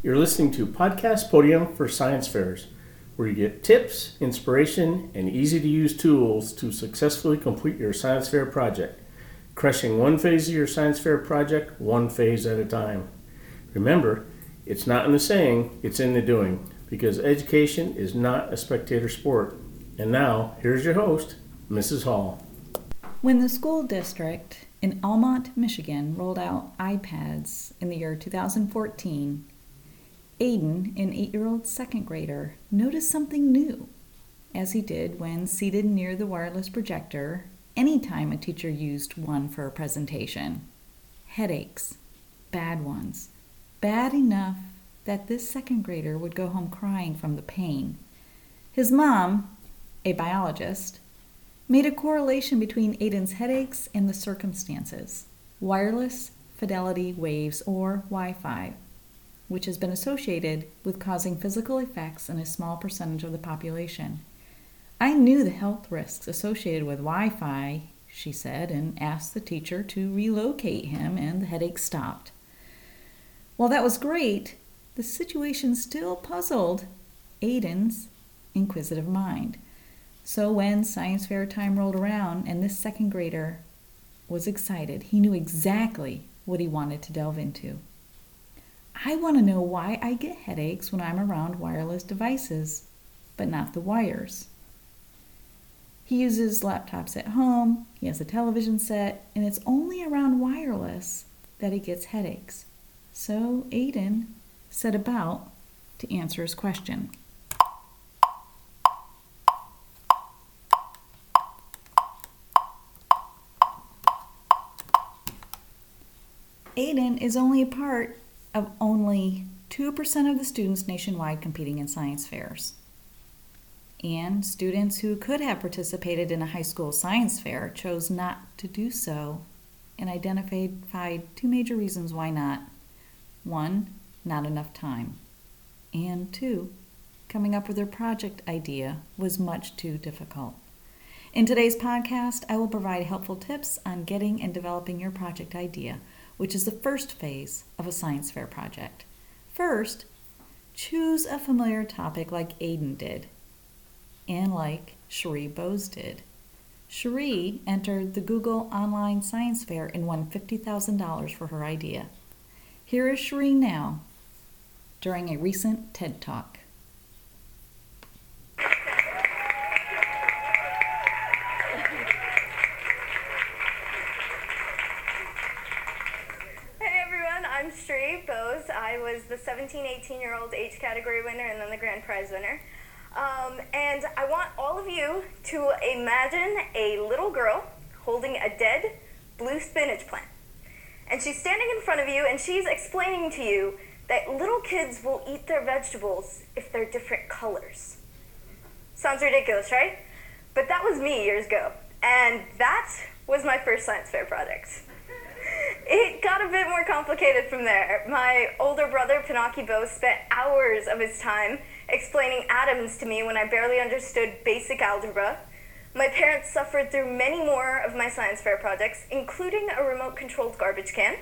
You're listening to Podcast Podium for Science Fairs, where you get tips, inspiration, and easy to use tools to successfully complete your science fair project, crushing one phase of your science fair project one phase at a time. Remember, it's not in the saying, it's in the doing, because education is not a spectator sport. And now, here's your host, Mrs. Hall. When the school district in Almont, Michigan rolled out iPads in the year 2014, Aiden, an eight year old second grader, noticed something new, as he did when seated near the wireless projector anytime a teacher used one for a presentation. Headaches, bad ones, bad enough that this second grader would go home crying from the pain. His mom, a biologist, made a correlation between Aiden's headaches and the circumstances wireless fidelity waves, or Wi Fi which has been associated with causing physical effects in a small percentage of the population. I knew the health risks associated with Wi Fi, she said, and asked the teacher to relocate him, and the headache stopped. While that was great, the situation still puzzled Aiden's inquisitive mind. So when science fair time rolled around and this second grader was excited, he knew exactly what he wanted to delve into. I want to know why I get headaches when I'm around wireless devices, but not the wires. He uses laptops at home, he has a television set, and it's only around wireless that he gets headaches. So Aiden set about to answer his question. Aiden is only a part of only 2% of the students nationwide competing in science fairs. And students who could have participated in a high school science fair chose not to do so and identified two major reasons why not. One, not enough time. And two, coming up with their project idea was much too difficult. In today's podcast, I will provide helpful tips on getting and developing your project idea which is the first phase of a science fair project. First, choose a familiar topic like Aiden did, and like Shree Bose did. Shree entered the Google Online Science Fair and won $50,000 for her idea. Here is Shree now during a recent TED Talk. Was the 17, 18 year old age category winner and then the grand prize winner. Um, and I want all of you to imagine a little girl holding a dead blue spinach plant. And she's standing in front of you and she's explaining to you that little kids will eat their vegetables if they're different colors. Sounds ridiculous, right? But that was me years ago. And that was my first science fair project it got a bit more complicated from there. My older brother, Pinocchio Bose, spent hours of his time explaining atoms to me when I barely understood basic algebra. My parents suffered through many more of my science fair projects, including a remote controlled garbage can.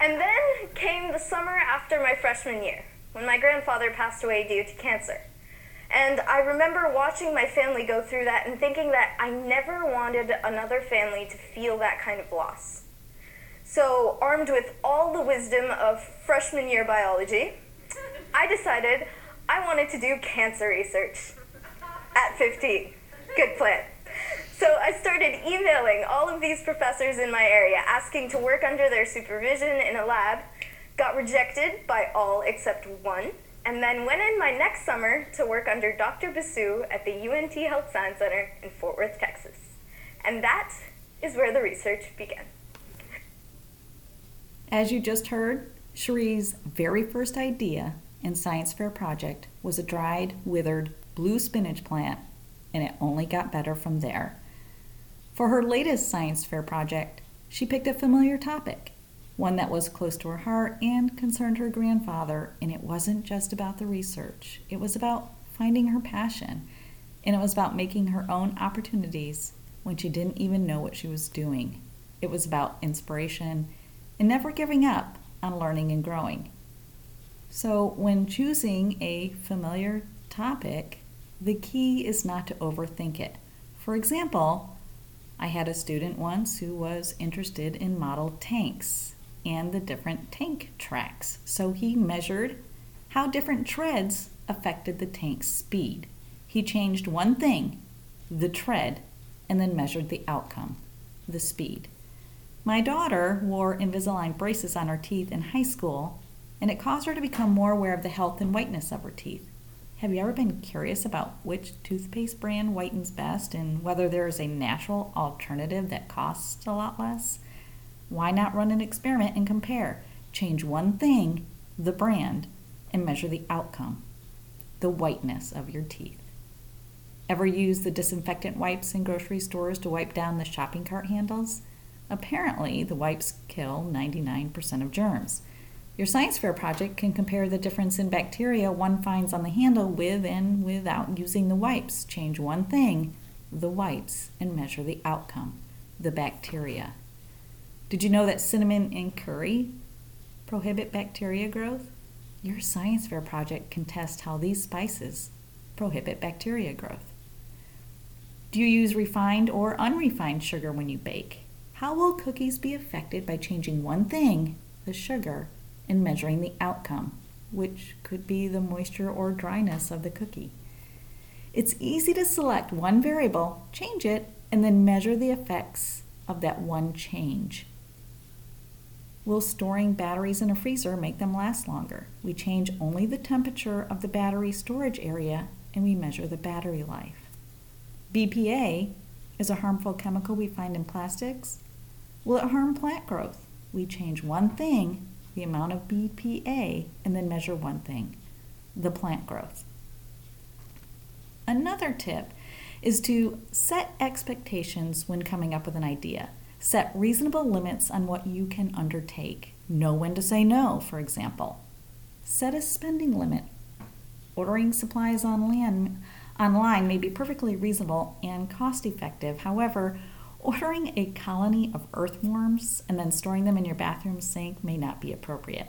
and then came the summer after my freshman year, when my grandfather passed away due to cancer. And I remember watching my family go through that and thinking that I never wanted another family to feel that kind of loss. So, armed with all the wisdom of freshman year biology, I decided I wanted to do cancer research at 15. Good plan. So I started emailing all of these professors in my area asking to work under their supervision in a lab, got rejected by all except one, and then went in my next summer to work under Dr. Basu at the UNT Health Science Center in Fort Worth, Texas. And that is where the research began. As you just heard, Shree's very first idea and science fair project was a dried, withered blue spinach plant, and it only got better from there. For her latest science fair project, she picked a familiar topic one that was close to her heart and concerned her grandfather. And it wasn't just about the research, it was about finding her passion. And it was about making her own opportunities when she didn't even know what she was doing. It was about inspiration and never giving up on learning and growing. So, when choosing a familiar topic, the key is not to overthink it. For example, I had a student once who was interested in model tanks and the different tank tracks. So he measured how different treads affected the tank's speed. He changed one thing, the tread, and then measured the outcome, the speed. My daughter wore Invisalign braces on her teeth in high school, and it caused her to become more aware of the health and whiteness of her teeth. Have you ever been curious about which toothpaste brand whitens best and whether there is a natural alternative that costs a lot less? Why not run an experiment and compare? Change one thing, the brand, and measure the outcome, the whiteness of your teeth. Ever use the disinfectant wipes in grocery stores to wipe down the shopping cart handles? Apparently, the wipes kill 99% of germs. Your science fair project can compare the difference in bacteria one finds on the handle with and without using the wipes. Change one thing, the wipes, and measure the outcome, the bacteria. Did you know that cinnamon and curry prohibit bacteria growth? Your science fair project can test how these spices prohibit bacteria growth. Do you use refined or unrefined sugar when you bake? How will cookies be affected by changing one thing, the sugar, and measuring the outcome, which could be the moisture or dryness of the cookie? It's easy to select one variable, change it, and then measure the effects of that one change. Will storing batteries in a freezer make them last longer? We change only the temperature of the battery storage area and we measure the battery life. BPA is a harmful chemical we find in plastics. Will it harm plant growth? We change one thing, the amount of BPA, and then measure one thing, the plant growth. Another tip is to set expectations when coming up with an idea. Set reasonable limits on what you can undertake. Know when to say no, for example. Set a spending limit. Ordering supplies on land, online may be perfectly reasonable and cost effective. However, Ordering a colony of earthworms and then storing them in your bathroom sink may not be appropriate.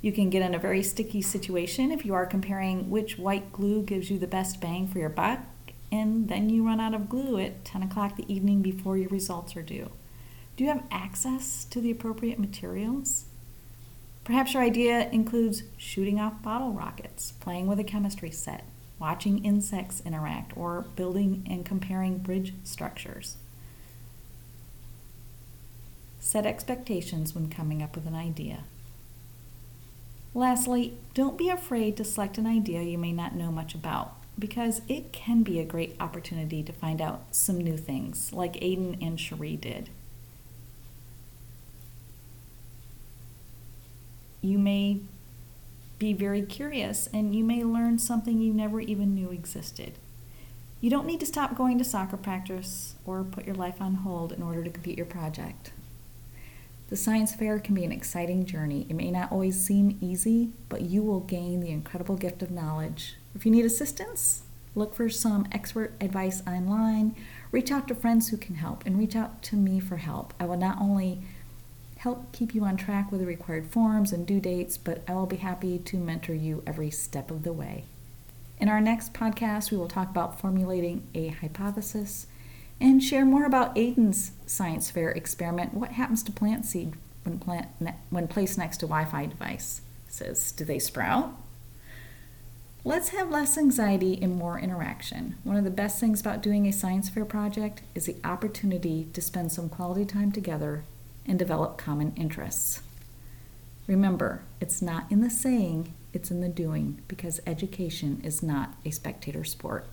You can get in a very sticky situation if you are comparing which white glue gives you the best bang for your buck, and then you run out of glue at 10 o'clock the evening before your results are due. Do you have access to the appropriate materials? Perhaps your idea includes shooting off bottle rockets, playing with a chemistry set, watching insects interact, or building and comparing bridge structures. Set expectations when coming up with an idea. Lastly, don't be afraid to select an idea you may not know much about because it can be a great opportunity to find out some new things, like Aiden and Shree did. You may be very curious and you may learn something you never even knew existed. You don't need to stop going to soccer practice or put your life on hold in order to complete your project. The science fair can be an exciting journey. It may not always seem easy, but you will gain the incredible gift of knowledge. If you need assistance, look for some expert advice online, reach out to friends who can help, and reach out to me for help. I will not only help keep you on track with the required forms and due dates, but I will be happy to mentor you every step of the way. In our next podcast, we will talk about formulating a hypothesis and share more about Aiden's science fair experiment. What happens to plant seed when, plant ne- when placed next to Wi-Fi device? says, do they sprout? Let's have less anxiety and more interaction. One of the best things about doing a science fair project is the opportunity to spend some quality time together and develop common interests. Remember, it's not in the saying, it's in the doing, because education is not a spectator sport.